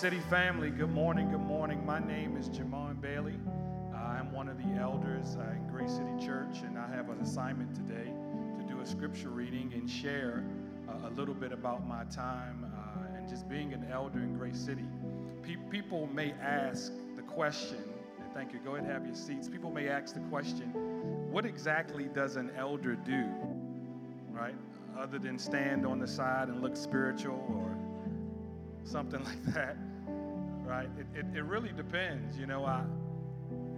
City family, good morning, good morning. My name is Jamon Bailey. Uh, I'm one of the elders uh, in Grace City Church, and I have an assignment today to do a scripture reading and share uh, a little bit about my time and just being an elder in Grace City. Pe- people may ask the question, and thank you, go ahead and have your seats. People may ask the question, what exactly does an elder do, right? Other than stand on the side and look spiritual or something like that, right? It, it, it really depends. You know, I,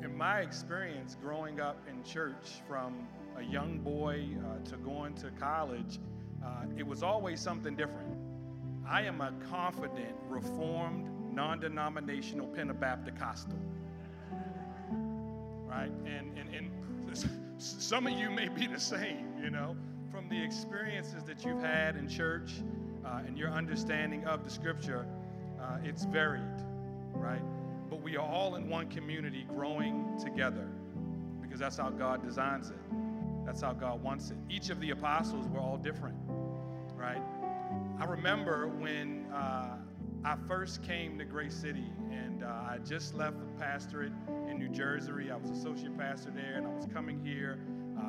in my experience growing up in church from a young boy uh, to going to college, uh, it was always something different. I am a confident, reformed, non denominational Pentabapticostal. Right? And, and, and some of you may be the same, you know, from the experiences that you've had in church uh, and your understanding of the scripture, uh, it's varied, right? But we are all in one community growing together because that's how God designs it. That's how God wants it. Each of the apostles were all different, right? I remember when uh, I first came to Grace City and uh, I just left the pastorate in New Jersey. I was associate pastor there and I was coming here. Uh,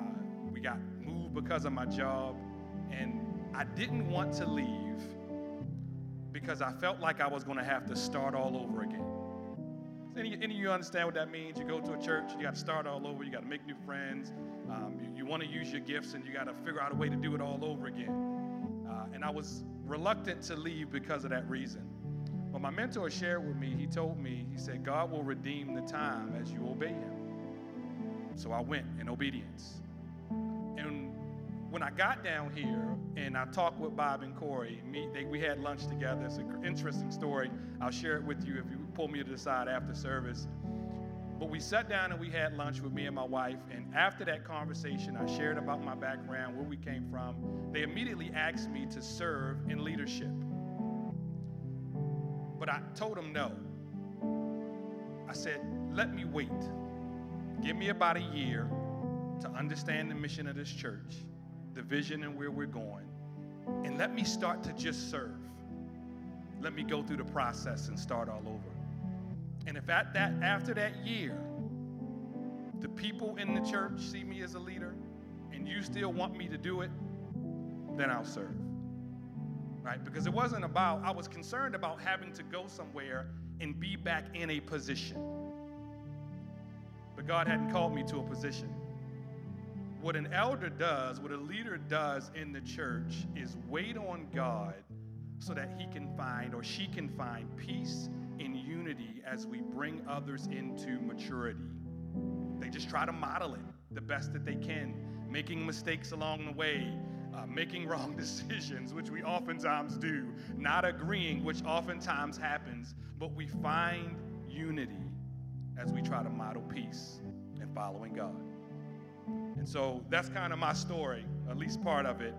we got moved because of my job and I didn't want to leave because I felt like I was going to have to start all over again. Any, any of you understand what that means? You go to a church, you got to start all over, you got to make new friends, um, you, you want to use your gifts, and you got to figure out a way to do it all over again. Uh, and I was reluctant to leave because of that reason. But my mentor shared with me, he told me, he said, God will redeem the time as you obey him. So I went in obedience. When I got down here and I talked with Bob and Corey, me, they, we had lunch together. It's an interesting story. I'll share it with you if you pull me to the side after service. But we sat down and we had lunch with me and my wife. And after that conversation, I shared about my background, where we came from. They immediately asked me to serve in leadership. But I told them no. I said, let me wait. Give me about a year to understand the mission of this church the vision and where we're going, and let me start to just serve. Let me go through the process and start all over. And if at that after that year, the people in the church see me as a leader and you still want me to do it, then I'll serve. Right? Because it wasn't about, I was concerned about having to go somewhere and be back in a position. But God hadn't called me to a position what an elder does, what a leader does in the church is wait on God so that he can find or she can find peace and unity as we bring others into maturity. They just try to model it the best that they can, making mistakes along the way, uh, making wrong decisions, which we oftentimes do, not agreeing, which oftentimes happens, but we find unity as we try to model peace and following God. And so that's kind of my story, at least part of it.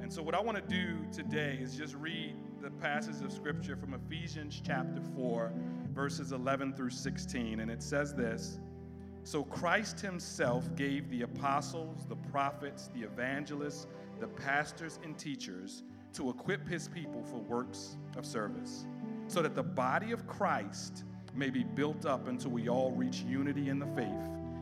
And so, what I want to do today is just read the passage of scripture from Ephesians chapter 4, verses 11 through 16. And it says this So, Christ himself gave the apostles, the prophets, the evangelists, the pastors, and teachers to equip his people for works of service, so that the body of Christ may be built up until we all reach unity in the faith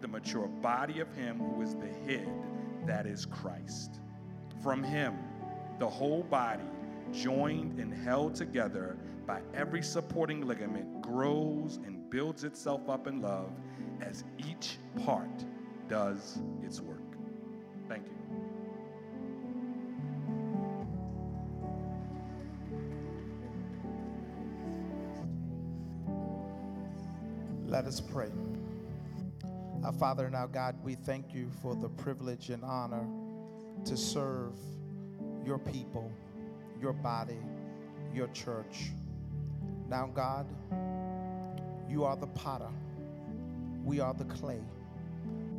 the mature body of Him who is the head, that is Christ. From Him, the whole body, joined and held together by every supporting ligament, grows and builds itself up in love as each part does its work. Thank you. Let us pray. Our Father and our God, we thank you for the privilege and honor to serve your people, your body, your church. Now, God, You are the potter, we are the clay.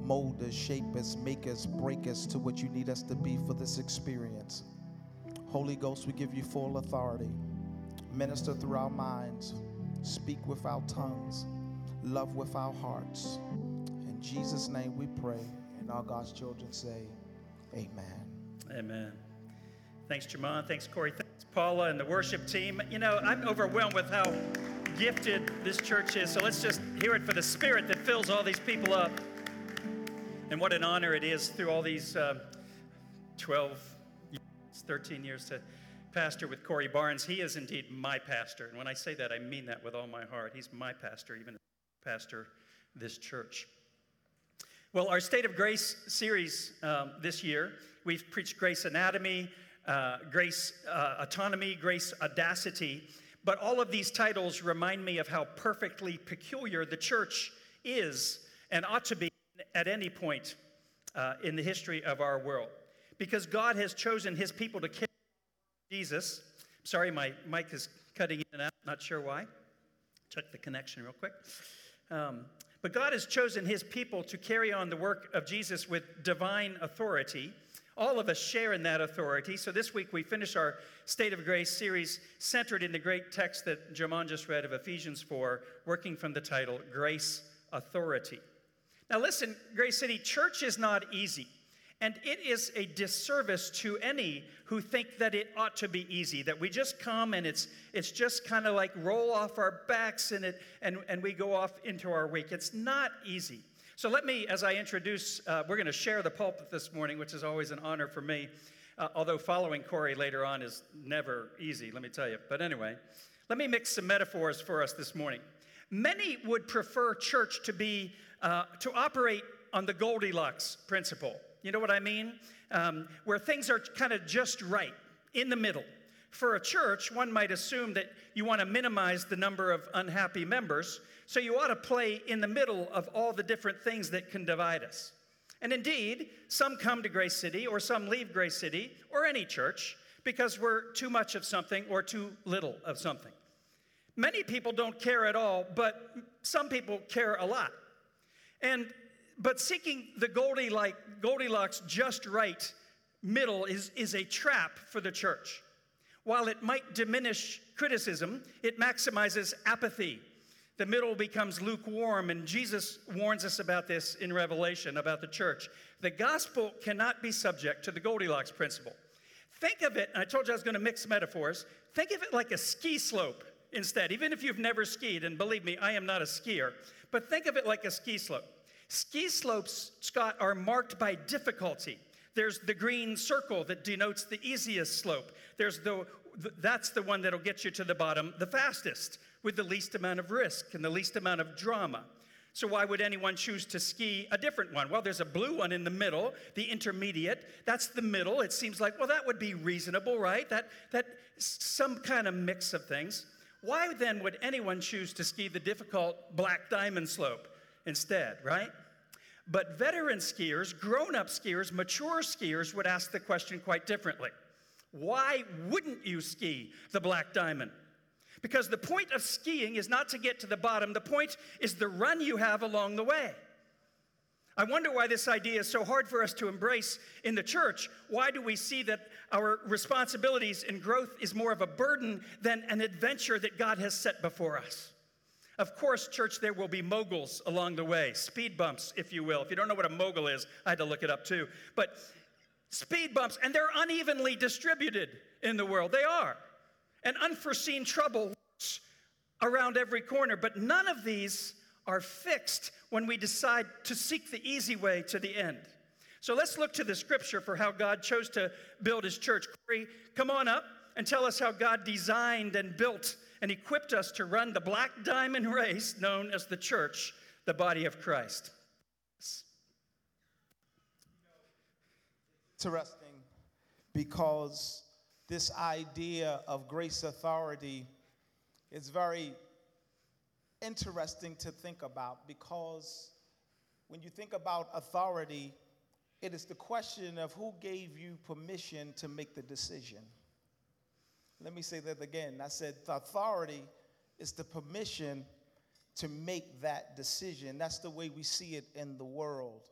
Mold us, shape us, make us, break us to what you need us to be for this experience. Holy Ghost, we give you full authority. Minister through our minds, speak with our tongues, love with our hearts. In Jesus' name we pray. And all God's children say, Amen. Amen. Thanks, Jamon. Thanks, Corey. Thanks, Paula and the worship team. You know, I'm overwhelmed with how gifted this church is. So let's just hear it for the spirit that fills all these people up. And what an honor it is through all these uh, 12 years, 13 years to pastor with Corey Barnes. He is indeed my pastor. And when I say that, I mean that with all my heart. He's my pastor, even pastor this church. Well, our State of Grace series um, this year, we've preached Grace Anatomy, uh, Grace uh, Autonomy, Grace Audacity. But all of these titles remind me of how perfectly peculiar the church is and ought to be at any point uh, in the history of our world. Because God has chosen his people to carry Jesus. Sorry, my mic is cutting in and out, not sure why. Check the connection real quick. Um, but God has chosen his people to carry on the work of Jesus with divine authority. All of us share in that authority. So this week we finish our State of Grace series centered in the great text that Jamon just read of Ephesians 4, working from the title Grace Authority. Now, listen, Grace City, church is not easy. And it is a disservice to any who think that it ought to be easy, that we just come and it's, it's just kind of like roll off our backs and, it, and, and we go off into our week. It's not easy. So let me, as I introduce, uh, we're going to share the pulpit this morning, which is always an honor for me, uh, although following Corey later on is never easy, let me tell you. But anyway, let me mix some metaphors for us this morning. Many would prefer church to be uh, to operate on the Goldilocks principle. You know what I mean? Um, where things are kind of just right, in the middle. For a church, one might assume that you want to minimize the number of unhappy members, so you ought to play in the middle of all the different things that can divide us. And indeed, some come to Grace City, or some leave Grace City, or any church, because we're too much of something or too little of something. Many people don't care at all, but some people care a lot. And but seeking the Goldilocks just right middle is, is a trap for the church. While it might diminish criticism, it maximizes apathy. The middle becomes lukewarm, and Jesus warns us about this in Revelation about the church. The gospel cannot be subject to the Goldilocks principle. Think of it, I told you I was going to mix metaphors. Think of it like a ski slope instead, even if you've never skied, and believe me, I am not a skier, but think of it like a ski slope. Ski slopes, Scott, are marked by difficulty. There's the green circle that denotes the easiest slope. There's the, that's the one that'll get you to the bottom the fastest with the least amount of risk and the least amount of drama. So, why would anyone choose to ski a different one? Well, there's a blue one in the middle, the intermediate. That's the middle. It seems like, well, that would be reasonable, right? That, that some kind of mix of things. Why then would anyone choose to ski the difficult black diamond slope? instead, right? But veteran skiers, grown up skiers, mature skiers would ask the question quite differently Why wouldn't you ski the Black Diamond? Because the point of skiing is not to get to the bottom, the point is the run you have along the way. I wonder why this idea is so hard for us to embrace in the church. Why do we see that our responsibilities and growth is more of a burden than an adventure that God has set before us? Of course, church, there will be moguls along the way, speed bumps, if you will. If you don't know what a mogul is, I had to look it up too. But speed bumps, and they're unevenly distributed in the world. They are. And unforeseen trouble around every corner, but none of these are fixed when we decide to seek the easy way to the end. So let's look to the scripture for how God chose to build his church. Corey, come on up and tell us how God designed and built and equipped us to run the black diamond race known as the church, the body of Christ. Interesting because this idea of grace authority is very interesting to think about because when you think about authority, it is the question of who gave you permission to make the decision. Let me say that again. I said authority is the permission to make that decision. That's the way we see it in the world.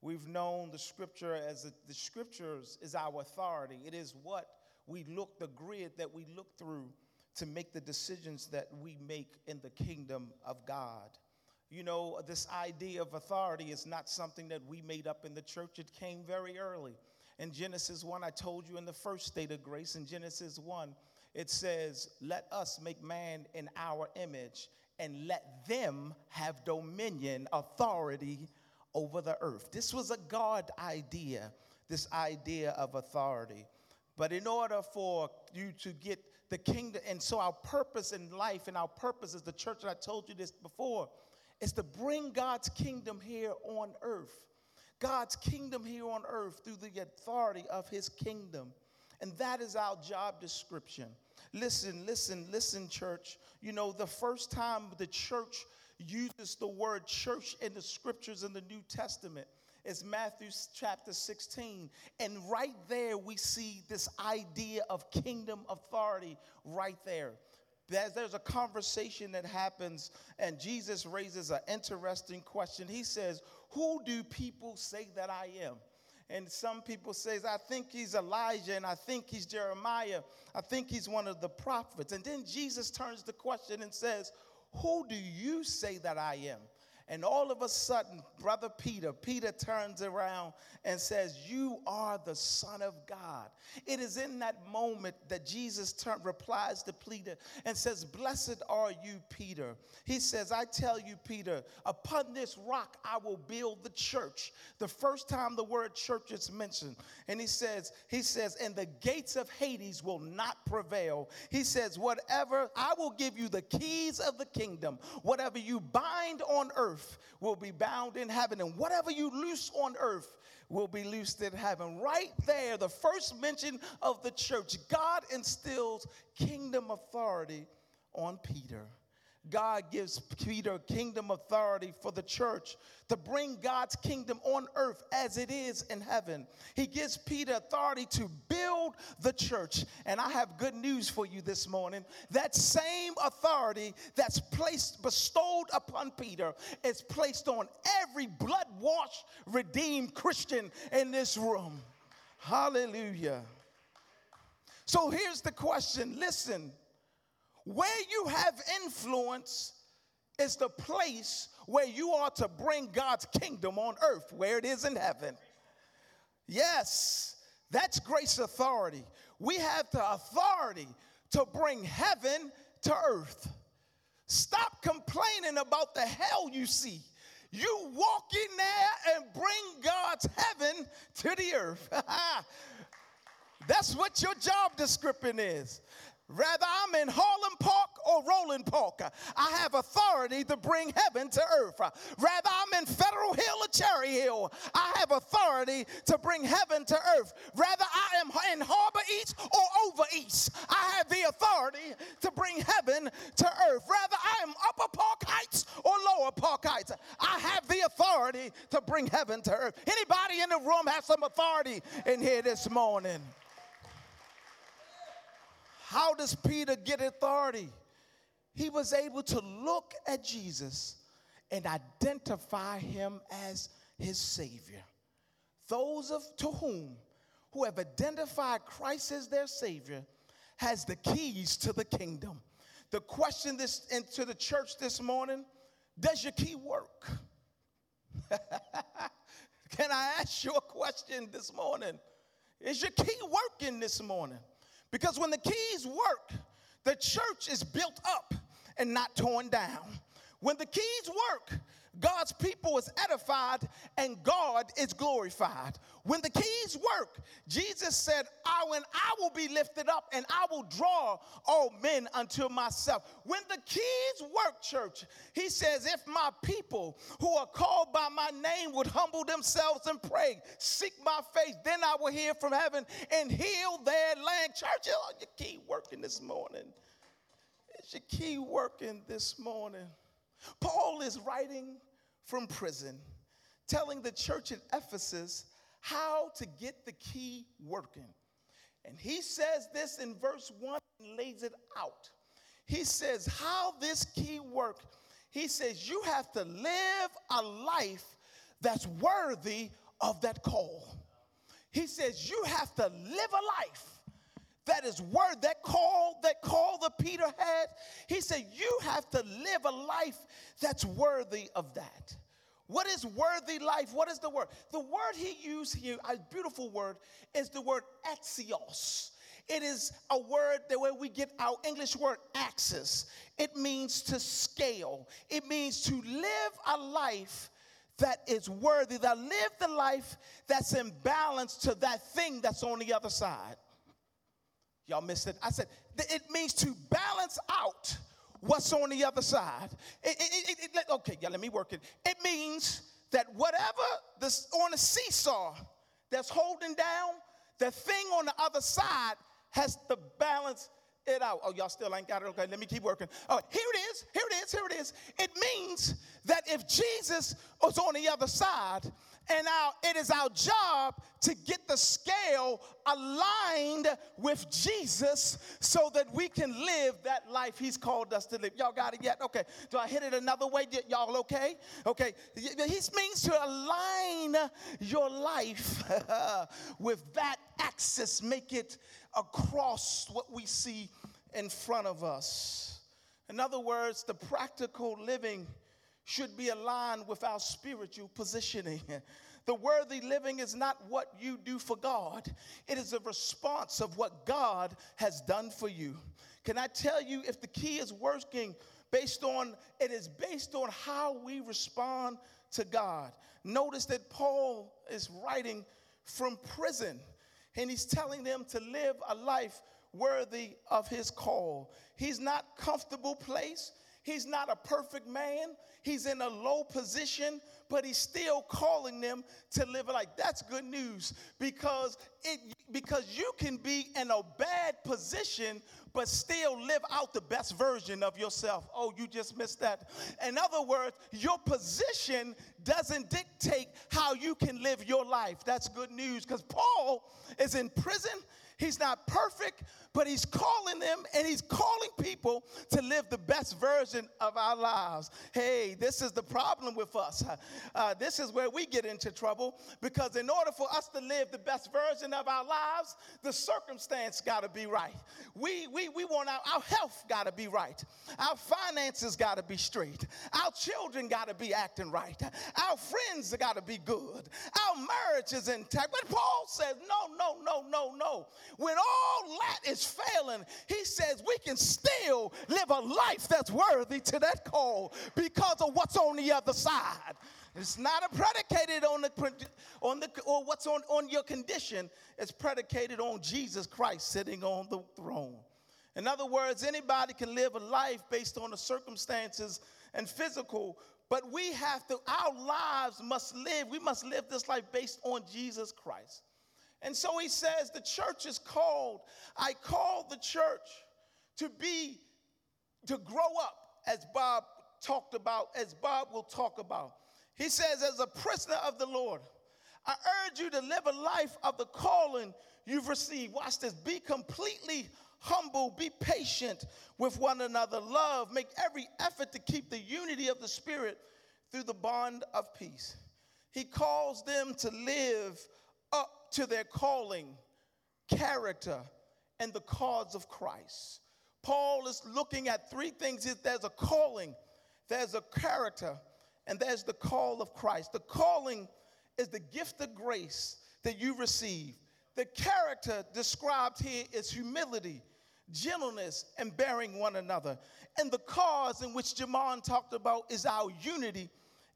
We've known the scripture as the scriptures is our authority. It is what we look, the grid that we look through to make the decisions that we make in the kingdom of God. You know, this idea of authority is not something that we made up in the church, it came very early. In Genesis 1, I told you in the first state of grace, in Genesis 1, it says, Let us make man in our image and let them have dominion, authority over the earth. This was a God idea, this idea of authority. But in order for you to get the kingdom, and so our purpose in life and our purpose as the church, and I told you this before, is to bring God's kingdom here on earth. God's kingdom here on earth through the authority of his kingdom. And that is our job description. Listen, listen, listen, church. You know, the first time the church uses the word church in the scriptures in the New Testament is Matthew chapter 16. And right there, we see this idea of kingdom authority right there. There's, there's a conversation that happens, and Jesus raises an interesting question. He says, Who do people say that I am? And some people says, I think he's Elijah, and I think he's Jeremiah. I think he's one of the prophets. And then Jesus turns the question and says, Who do you say that I am? And all of a sudden, Brother Peter, Peter turns around and says, You are the Son of God. It is in that moment that Jesus turn, replies to Peter and says, Blessed are you, Peter. He says, I tell you, Peter, upon this rock I will build the church. The first time the word church is mentioned. And he says, He says, and the gates of Hades will not prevail. He says, Whatever, I will give you the keys of the kingdom. Whatever you bind on earth earth will be bound in heaven, and whatever you loose on earth will be loosed in heaven. Right there, the first mention of the church, God instills kingdom authority on Peter. God gives Peter kingdom authority for the church to bring God's kingdom on earth as it is in heaven. He gives Peter authority to build the church. And I have good news for you this morning. That same authority that's placed, bestowed upon Peter, is placed on every blood washed, redeemed Christian in this room. Hallelujah. So here's the question listen where you have influence is the place where you are to bring God's kingdom on earth, where it is in heaven. Yes, that's grace authority. We have the authority to bring heaven to earth. Stop complaining about the hell you see. You walk in there and bring God's heaven to the earth. That's what your job description is. Rather, I'm in Harlem Park or Roland Park. I have authority to bring heaven to earth. Rather, I'm in Federal Hill or Cherry Hill. I have authority to bring heaven to earth. Rather, I am in Harbor East or Over East. I have the authority to bring heaven to earth. Rather, I am Upper Park Heights or Lower Park Heights. I have the authority to bring heaven to earth. Anybody in the room have some authority in here this morning? How does Peter get authority? He was able to look at Jesus and identify him as his Savior. Those of to whom who have identified Christ as their Savior has the keys to the kingdom. The question this into the church this morning: Does your key work? Can I ask you a question this morning? Is your key working this morning? Because when the keys work, the church is built up and not torn down. When the keys work, God's people is edified and God is glorified. When the keys work, Jesus said, I, when I will be lifted up and I will draw all men unto myself. When the keys work, church, he says, if my people who are called by my name would humble themselves and pray, seek my face, then I will hear from heaven and heal their land. Church, oh, your key working this morning. Is your key working this morning? Paul is writing from prison, telling the church in Ephesus how to get the key working. And he says this in verse 1 and lays it out. He says, How this key work. He says, You have to live a life that's worthy of that call. He says, You have to live a life that is worth that call that call that peter had. He said you have to live a life that's worthy of that. What is worthy life? What is the word? The word he used here a beautiful word is the word axios. It is a word the way we get our english word axis it means to scale. It means to live a life that is worthy that live the life that's in balance to that thing that's on the other side Y'all missed it. I said, it means to balance out what's on the other side. It, it, it, okay, yeah, let me work it. It means that whatever this on the seesaw that's holding down, the thing on the other side has to balance it out. Oh, y'all still ain't got it. Okay, let me keep working. Oh, here it is. Here it is. Here it is. It means that if Jesus was on the other side, and our, it is our job to get the scale aligned with Jesus so that we can live that life he's called us to live. Y'all got it yet? Okay. Do I hit it another way? Y'all okay? Okay. He means to align your life with that axis, make it across what we see in front of us. In other words, the practical living should be aligned with our spiritual positioning. The worthy living is not what you do for God, it is a response of what God has done for you. Can I tell you if the key is working based on it is based on how we respond to God. Notice that Paul is writing from prison and he's telling them to live a life worthy of his call. He's not comfortable place. He's not a perfect man. He's in a low position, but he's still calling them to live like that's good news because it because you can be in a bad position but still live out the best version of yourself. Oh, you just missed that. In other words, your position doesn't dictate how you can live your life. That's good news because Paul is in prison. He's not perfect, but he's calling them and he's calling people to live the best version of our lives. Hey, this is the problem with us. Uh, this is where we get into trouble because in order for us to live the best version of our lives, the circumstance got to be right. We, we, we want our, our health got to be right. Our finances got to be straight. Our children got to be acting right. Our friends got to be good. Our marriage is intact. But Paul says, no, no, no, no, no. When all that is failing, he says we can still live a life that's worthy to that call because of what's on the other side. It's not predicated on the on the or what's on, on your condition. It's predicated on Jesus Christ sitting on the throne. In other words, anybody can live a life based on the circumstances and physical, but we have to, our lives must live, we must live this life based on Jesus Christ. And so he says the church is called, I call the church to be, to grow up, as Bob talked about, as Bob will talk about. He says, as a prisoner of the Lord, I urge you to live a life of the calling you've received. Watch this. Be completely humble, be patient with one another, love, make every effort to keep the unity of the Spirit through the bond of peace. He calls them to live up to their calling, character, and the cause of Christ. Paul is looking at three things there's a calling, there's a character, and there's the call of Christ. The calling is the gift of grace that you receive. The character described here is humility, gentleness, and bearing one another. And the cause in which Jamon talked about is our unity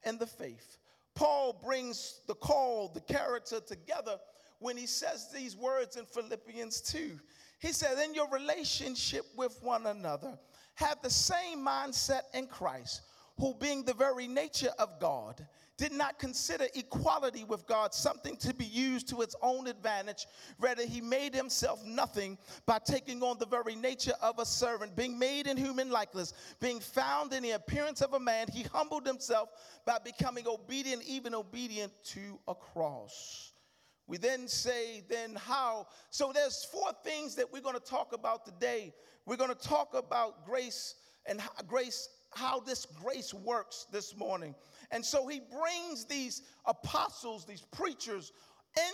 and the faith. Paul brings the call, the character together when he says these words in Philippians 2. He says, In your relationship with one another, have the same mindset in Christ, who, being the very nature of God, did not consider equality with God something to be used to its own advantage. Rather, he made himself nothing by taking on the very nature of a servant, being made in human likeness, being found in the appearance of a man. He humbled himself by becoming obedient, even obedient to a cross. We then say, then how? So there's four things that we're going to talk about today. We're going to talk about grace and grace how this grace works this morning. And so he brings these apostles, these preachers,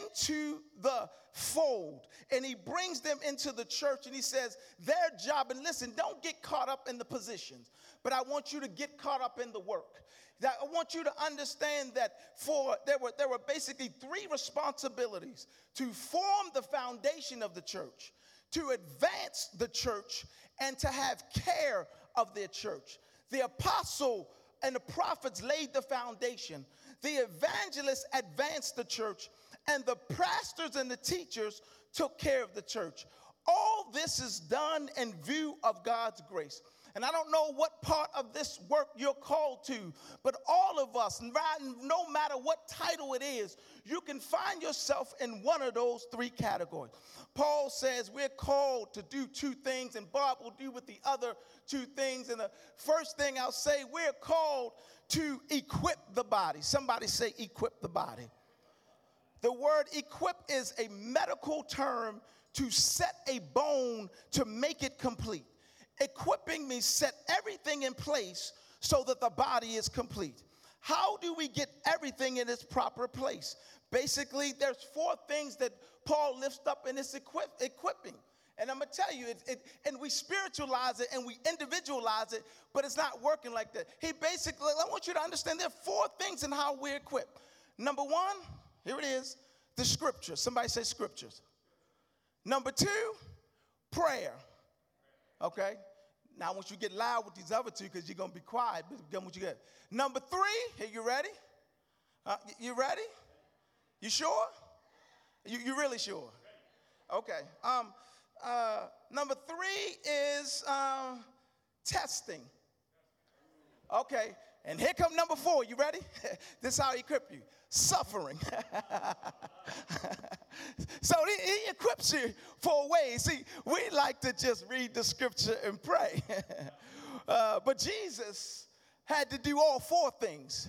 into the fold. And he brings them into the church and he says their job and listen don't get caught up in the positions but i want you to get caught up in the work. I want you to understand that for there were there were basically three responsibilities to form the foundation of the church to advance the church and to have care of their church. The apostle and the prophets laid the foundation the evangelists advanced the church and the pastors and the teachers took care of the church. All this is done in view of God's grace. And I don't know what part of this work you're called to, but all of us, no matter what title it is, you can find yourself in one of those three categories. Paul says we're called to do two things, and Bob will do with the other two things. And the first thing I'll say, we're called to equip the body. Somebody say, equip the body. The word equip is a medical term to set a bone to make it complete. Equipping me set everything in place so that the body is complete. How do we get everything in its proper place? Basically, there's four things that Paul lifts up in this equip, equipping. And I'm gonna tell you, it, it, and we spiritualize it and we individualize it, but it's not working like that. He basically, I want you to understand there are four things in how we're equipped. Number one, here it is the scriptures. Somebody say scriptures. Number two, prayer. Okay? Now, once you get loud with these other two because you're going to be quiet. But what you get. Number three, here, you ready? Uh, you ready? You sure? You, you really sure? Okay. Um, uh, number three is um, testing. Okay. And here come number four. You ready? this is how he equip you suffering. so he, he, equips you for a way. See, we like to just read the scripture and pray. uh, but Jesus had to do all four things.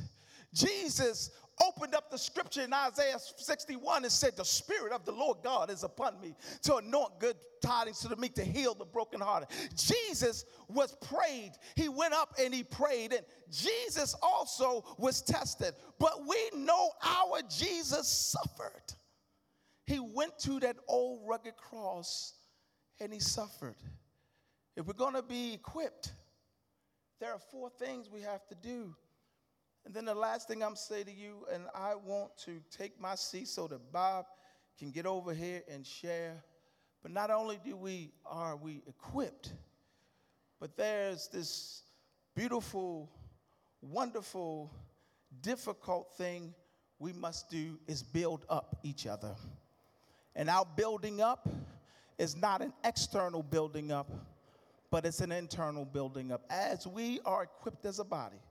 Jesus opened up the scripture in Isaiah 61 and said, The Spirit of the Lord God is upon me to anoint good tidings to the meek, to heal the brokenhearted. Jesus was prayed. He went up and he prayed. And Jesus also was tested. But we know our Jesus suffered. He went to that old rugged cross and he suffered. If we're going to be equipped, there are four things we have to do. And then the last thing I'm saying to you, and I want to take my seat so that Bob can get over here and share. But not only do we are we equipped, but there's this beautiful, wonderful, difficult thing we must do is build up each other. And our building up is not an external building up, but it's an internal building up. As we are equipped as a body,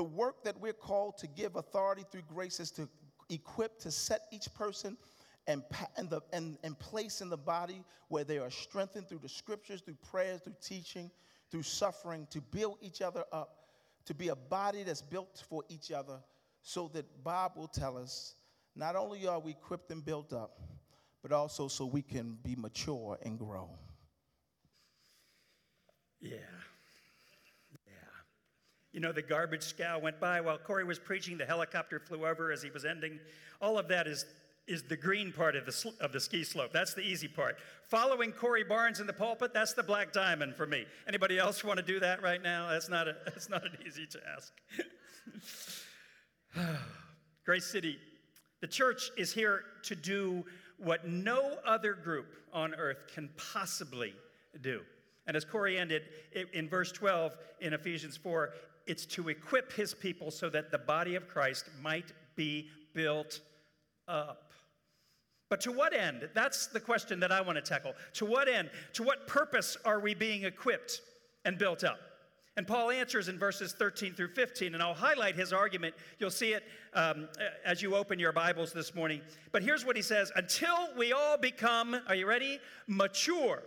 the work that we're called to give authority through grace is to equip, to set each person and, and, the, and, and place in the body where they are strengthened through the scriptures, through prayers, through teaching, through suffering, to build each other up, to be a body that's built for each other, so that Bob will tell us not only are we equipped and built up, but also so we can be mature and grow. Yeah. You know, the garbage scow went by while Corey was preaching. The helicopter flew over as he was ending. All of that is, is the green part of the, sl- of the ski slope. That's the easy part. Following Corey Barnes in the pulpit, that's the black diamond for me. Anybody else want to do that right now? That's not, a, that's not an easy task. Grace City, the church is here to do what no other group on earth can possibly do. And as Corey ended in verse 12 in Ephesians 4, it's to equip his people so that the body of Christ might be built up. But to what end? That's the question that I want to tackle. To what end? To what purpose are we being equipped and built up? And Paul answers in verses 13 through 15, and I'll highlight his argument. You'll see it um, as you open your Bibles this morning. But here's what he says Until we all become, are you ready? Mature.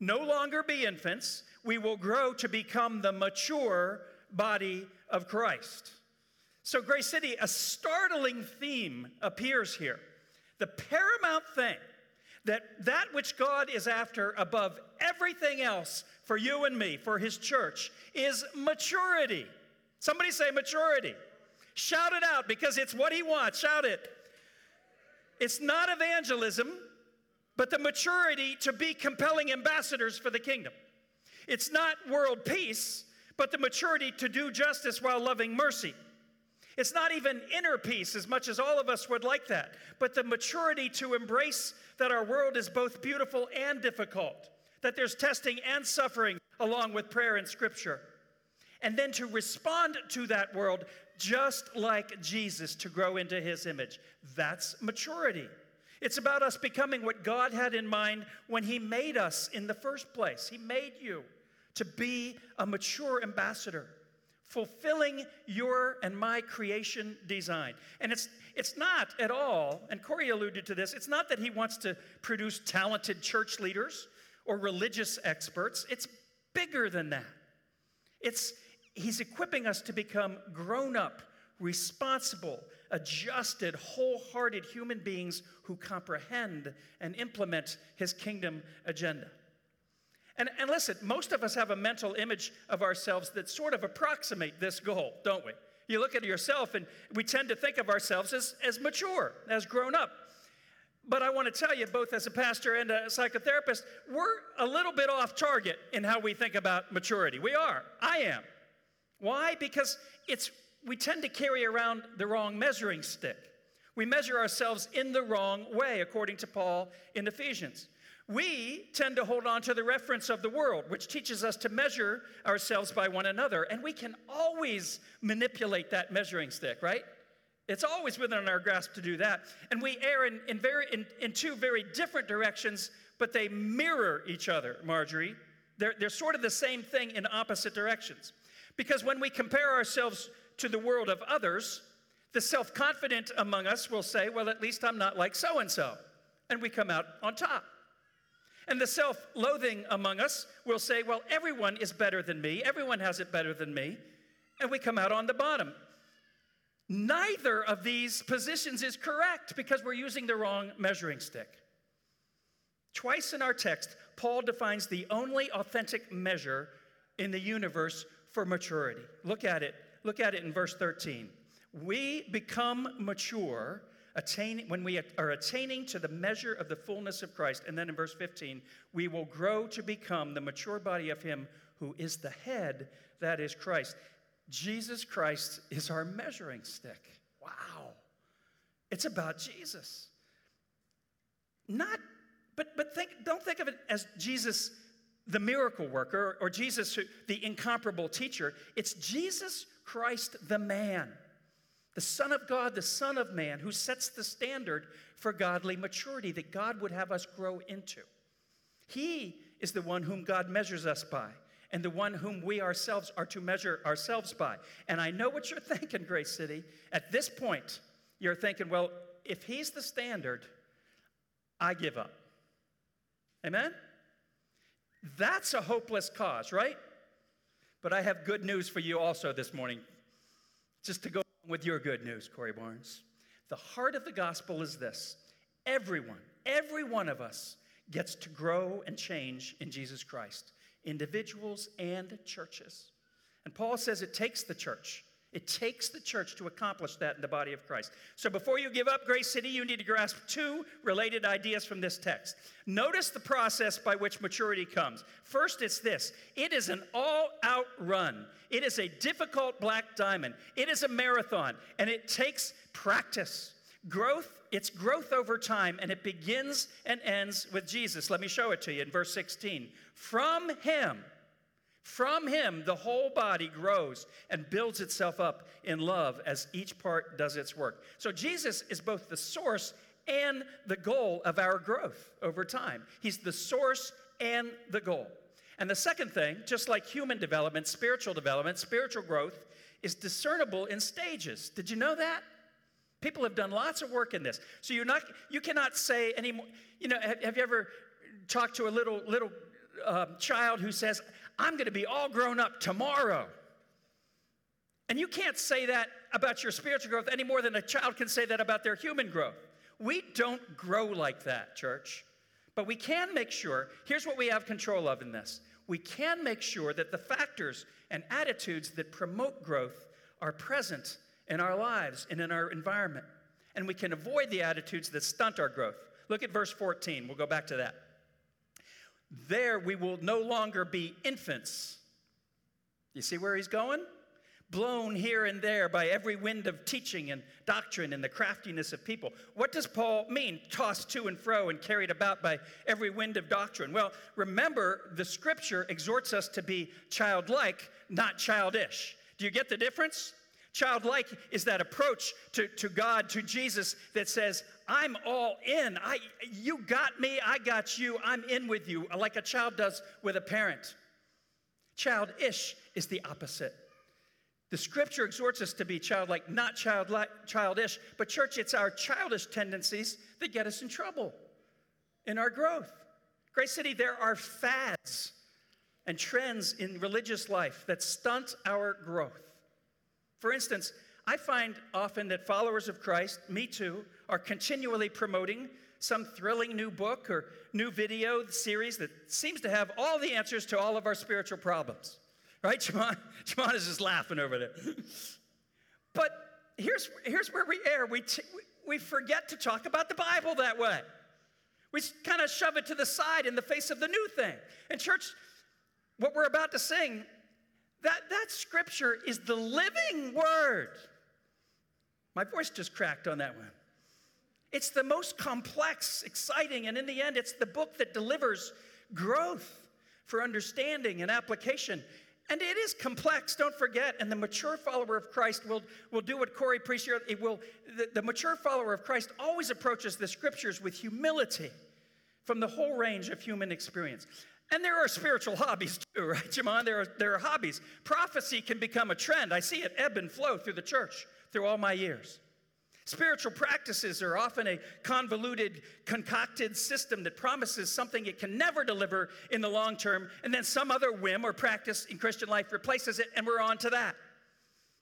No longer be infants, we will grow to become the mature body of Christ. So, Grace City, a startling theme appears here. The paramount thing that that which God is after above everything else for you and me, for his church, is maturity. Somebody say maturity. Shout it out because it's what he wants. Shout it. It's not evangelism, but the maturity to be compelling ambassadors for the kingdom. It's not world peace, but the maturity to do justice while loving mercy. It's not even inner peace as much as all of us would like that, but the maturity to embrace that our world is both beautiful and difficult, that there's testing and suffering along with prayer and scripture. And then to respond to that world just like Jesus to grow into his image. That's maturity. It's about us becoming what God had in mind when he made us in the first place. He made you to be a mature ambassador fulfilling your and my creation design. And it's, it's not at all, and Corey alluded to this, it's not that he wants to produce talented church leaders or religious experts. It's bigger than that. It's, he's equipping us to become grown up, responsible, adjusted, wholehearted human beings who comprehend and implement his kingdom agenda. And, and listen, most of us have a mental image of ourselves that sort of approximate this goal, don't we? You look at yourself and we tend to think of ourselves as, as mature, as grown up. But I want to tell you, both as a pastor and a psychotherapist, we're a little bit off target in how we think about maturity. We are. I am. Why? Because it's we tend to carry around the wrong measuring stick. We measure ourselves in the wrong way, according to Paul in Ephesians. We tend to hold on to the reference of the world, which teaches us to measure ourselves by one another. And we can always manipulate that measuring stick, right? It's always within our grasp to do that. And we err in, in, very, in, in two very different directions, but they mirror each other, Marjorie. They're, they're sort of the same thing in opposite directions. Because when we compare ourselves to the world of others, the self confident among us will say, Well, at least I'm not like so and so. And we come out on top. And the self loathing among us will say, well, everyone is better than me, everyone has it better than me, and we come out on the bottom. Neither of these positions is correct because we're using the wrong measuring stick. Twice in our text, Paul defines the only authentic measure in the universe for maturity. Look at it. Look at it in verse 13. We become mature attaining, when we are attaining to the measure of the fullness of Christ. And then in verse 15, we will grow to become the mature body of Him who is the head, that is Christ. Jesus Christ is our measuring stick. Wow. It's about Jesus. Not, but, but think, don't think of it as Jesus, the miracle worker, or Jesus, the incomparable teacher. It's Jesus Christ, the man the Son of God, the Son of Man, who sets the standard for godly maturity that God would have us grow into. He is the one whom God measures us by, and the one whom we ourselves are to measure ourselves by. And I know what you're thinking, Grace City. At this point, you're thinking, well, if He's the standard, I give up. Amen? That's a hopeless cause, right? But I have good news for you also this morning, just to go with your good news, Corey Barnes. The heart of the gospel is this everyone, every one of us gets to grow and change in Jesus Christ, individuals and churches. And Paul says it takes the church. It takes the church to accomplish that in the body of Christ. So before you give up Grace City, you need to grasp two related ideas from this text. Notice the process by which maturity comes. First, it's this it is an all out run, it is a difficult black diamond, it is a marathon, and it takes practice. Growth, it's growth over time, and it begins and ends with Jesus. Let me show it to you in verse 16. From him, from him, the whole body grows and builds itself up in love as each part does its work. So, Jesus is both the source and the goal of our growth over time. He's the source and the goal. And the second thing, just like human development, spiritual development, spiritual growth is discernible in stages. Did you know that? People have done lots of work in this. So you're not, you cannot say anymore. You know, have, have you ever talked to a little little um, child who says, I'm going to be all grown up tomorrow. And you can't say that about your spiritual growth any more than a child can say that about their human growth. We don't grow like that, church. But we can make sure, here's what we have control of in this we can make sure that the factors and attitudes that promote growth are present in our lives and in our environment. And we can avoid the attitudes that stunt our growth. Look at verse 14. We'll go back to that. There we will no longer be infants. You see where he's going? blown here and there by every wind of teaching and doctrine and the craftiness of people. What does Paul mean, tossed to and fro and carried about by every wind of doctrine? Well, remember, the scripture exhorts us to be childlike, not childish. Do you get the difference? Childlike is that approach to, to God, to Jesus, that says, I'm all in. I, you got me, I got you, I'm in with you, like a child does with a parent. Childish is the opposite. The scripture exhorts us to be childlike, not childlike, childish, but church, it's our childish tendencies that get us in trouble in our growth. Grace City, there are fads and trends in religious life that stunt our growth. For instance, I find often that followers of Christ, me too, are continually promoting some thrilling new book or new video series that seems to have all the answers to all of our spiritual problems. Right? Shimon, Shimon is just laughing over there. but here's, here's where we err. We, t- we forget to talk about the Bible that way. We kind of shove it to the side in the face of the new thing. And, church, what we're about to sing, that, that scripture is the living word. My voice just cracked on that one. It's the most complex, exciting, and in the end, it's the book that delivers growth for understanding and application. And it is complex, don't forget. And the mature follower of Christ will, will do what Corey preached here. It will, the, the mature follower of Christ always approaches the scriptures with humility from the whole range of human experience. And there are spiritual hobbies too, right, Jamon? There are, there are hobbies. Prophecy can become a trend. I see it ebb and flow through the church through all my years. Spiritual practices are often a convoluted, concocted system that promises something it can never deliver in the long term, and then some other whim or practice in Christian life replaces it, and we're on to that.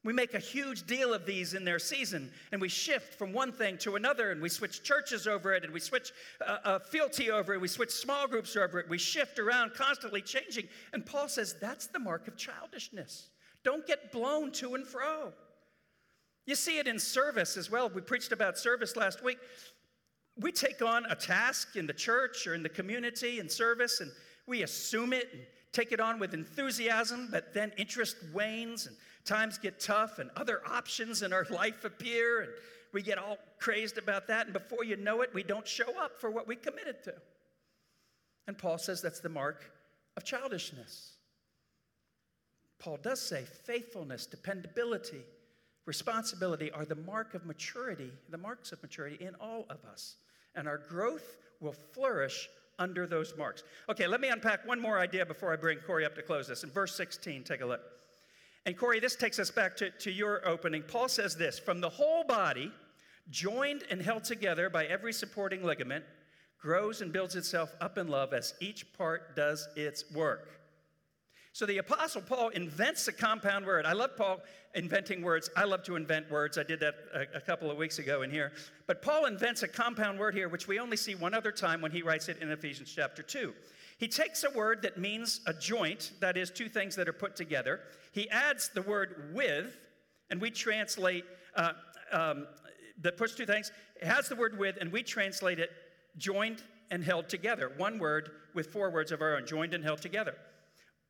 We make a huge deal of these in their season, and we shift from one thing to another, and we switch churches over it, and we switch uh, uh, fealty over it, we switch small groups over it, we shift around, constantly changing. And Paul says that's the mark of childishness. Don't get blown to and fro. You see it in service as well. We preached about service last week. We take on a task in the church or in the community in service, and we assume it and take it on with enthusiasm, but then interest wanes and times get tough and other options in our life appear, and we get all crazed about that. And before you know it, we don't show up for what we committed to. And Paul says that's the mark of childishness. Paul does say faithfulness, dependability, responsibility are the mark of maturity, the marks of maturity in all of us. And our growth will flourish under those marks. Okay, let me unpack one more idea before I bring Corey up to close this. In verse 16, take a look. And Corey, this takes us back to, to your opening. Paul says this From the whole body, joined and held together by every supporting ligament, grows and builds itself up in love as each part does its work. So the Apostle Paul invents a compound word. I love Paul inventing words. I love to invent words. I did that a, a, couple of weeks ago in here. But Paul invents a compound word here, which we only see one other time when he writes it in Ephesians chapter 2. He takes a word that means a joint, that is, two things that are put together. He adds the word with, and we translate, uh, um, that puts two things, it has the word with, and we translate it joined and held together. One word with four words of our own, joined and held together.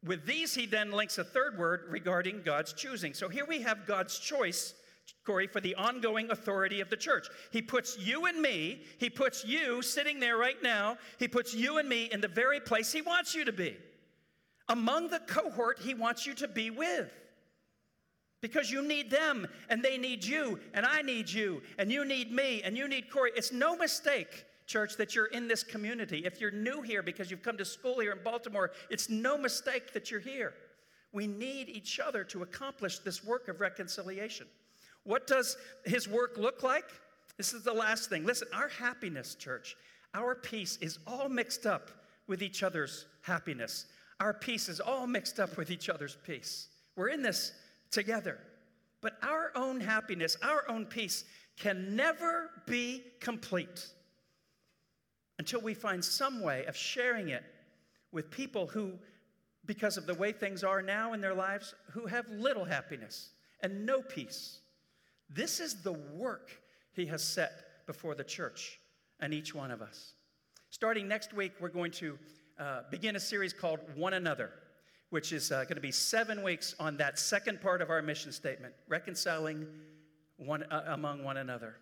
With these, he then links a third word regarding God's choosing. So here we have God's choice, Corey, for the ongoing authority of the church. He puts you and me, he puts you sitting there right now, he puts you and me in the very place he wants you to be. Among the cohort he wants you to be with. Because you need them, and they need you, and I need you, and you need me, and you need Corey. It's no mistake church, that you're in this community. If you're new here because you've come to school here in Baltimore, it's no mistake that you're here. We need each other to accomplish this work of reconciliation. What does his work look like? This is the last thing. Listen, our happiness, church, our peace is all mixed up with each other's happiness. Our peace is all mixed up with each other's peace. We're in this together. But our own happiness, our own peace can never be complete until we find some way of sharing it with people who, because of the way things are now in their lives, who have little happiness and no peace. This is the work He has set before the church and each one of us. Starting next week, we're going to uh, begin a series called One Another, which is uh, going to be seven weeks on that second part of our mission statement reconciling one, uh, among one another.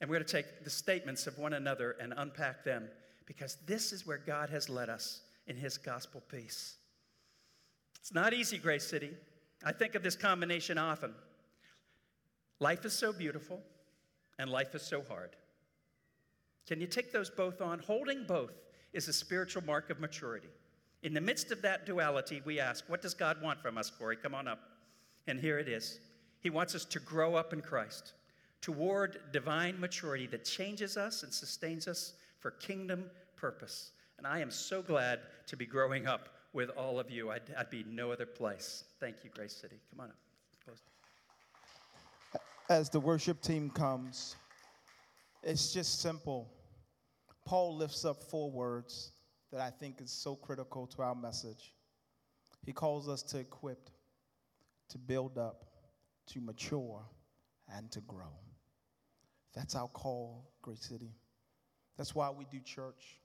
And we're going to take the statements of one another and unpack them because this is where God has led us in His gospel peace. It's not easy, Grace City. I think of this combination often. Life is so beautiful, and life is so hard. Can you take those both on? Holding both is a spiritual mark of maturity. In the midst of that duality, we ask, What does God want from us, Corey? Come on up. And here it is He wants us to grow up in Christ toward divine maturity that changes us and sustains us for kingdom purpose. And I am so glad to be growing up with all of you. I'd, I'd be no other place. Thank you, Grace City. Come on up. Close. As the worship team comes, it's just simple. Paul lifts up four words that I think is so critical to our message. He calls us to equip, to build up, to mature, and to grow. That's our call, Grace City. That's why we do church.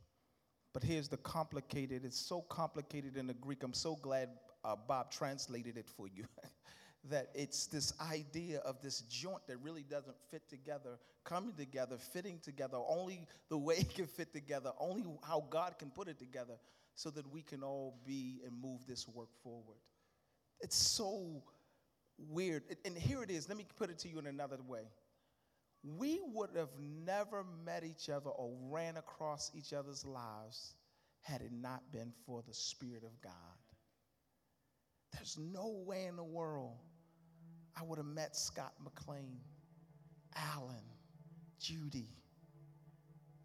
But here's the complicated, it's so complicated in the Greek. I'm so glad uh, Bob translated it for you. that it's this idea of this joint that really doesn't fit together, coming together, fitting together, only the way it can fit together, only how God can put it together, so that we can all be and move this work forward. It's so weird. And here it is. Let me put it to you in another way we would have never met each other or ran across each other's lives had it not been for the Spirit of God. There's no way in the world I would have met Scott McLean, Alan, Judy.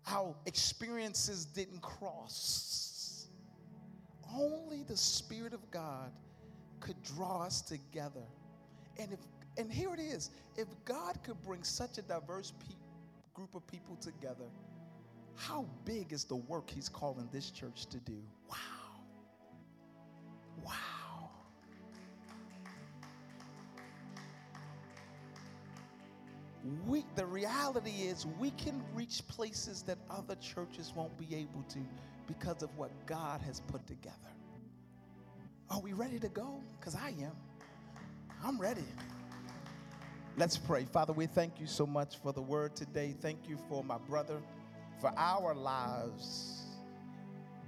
Our experiences didn't cross. Only the Spirit of God could draw us together. And if and here it is if God could bring such a diverse pe- group of people together, how big is the work He's calling this church to do? Wow. Wow. We, the reality is, we can reach places that other churches won't be able to because of what God has put together. Are we ready to go? Because I am. I'm ready. Let's pray. Father, we thank you so much for the word today. Thank you for my brother, for our lives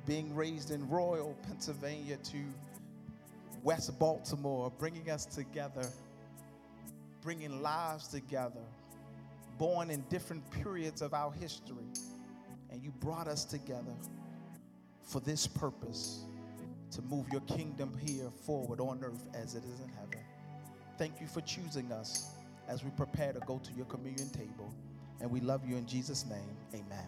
being raised in Royal, Pennsylvania to West Baltimore, bringing us together, bringing lives together, born in different periods of our history. And you brought us together for this purpose to move your kingdom here forward on earth as it is in heaven. Thank you for choosing us as we prepare to go to your communion table. And we love you in Jesus' name. Amen.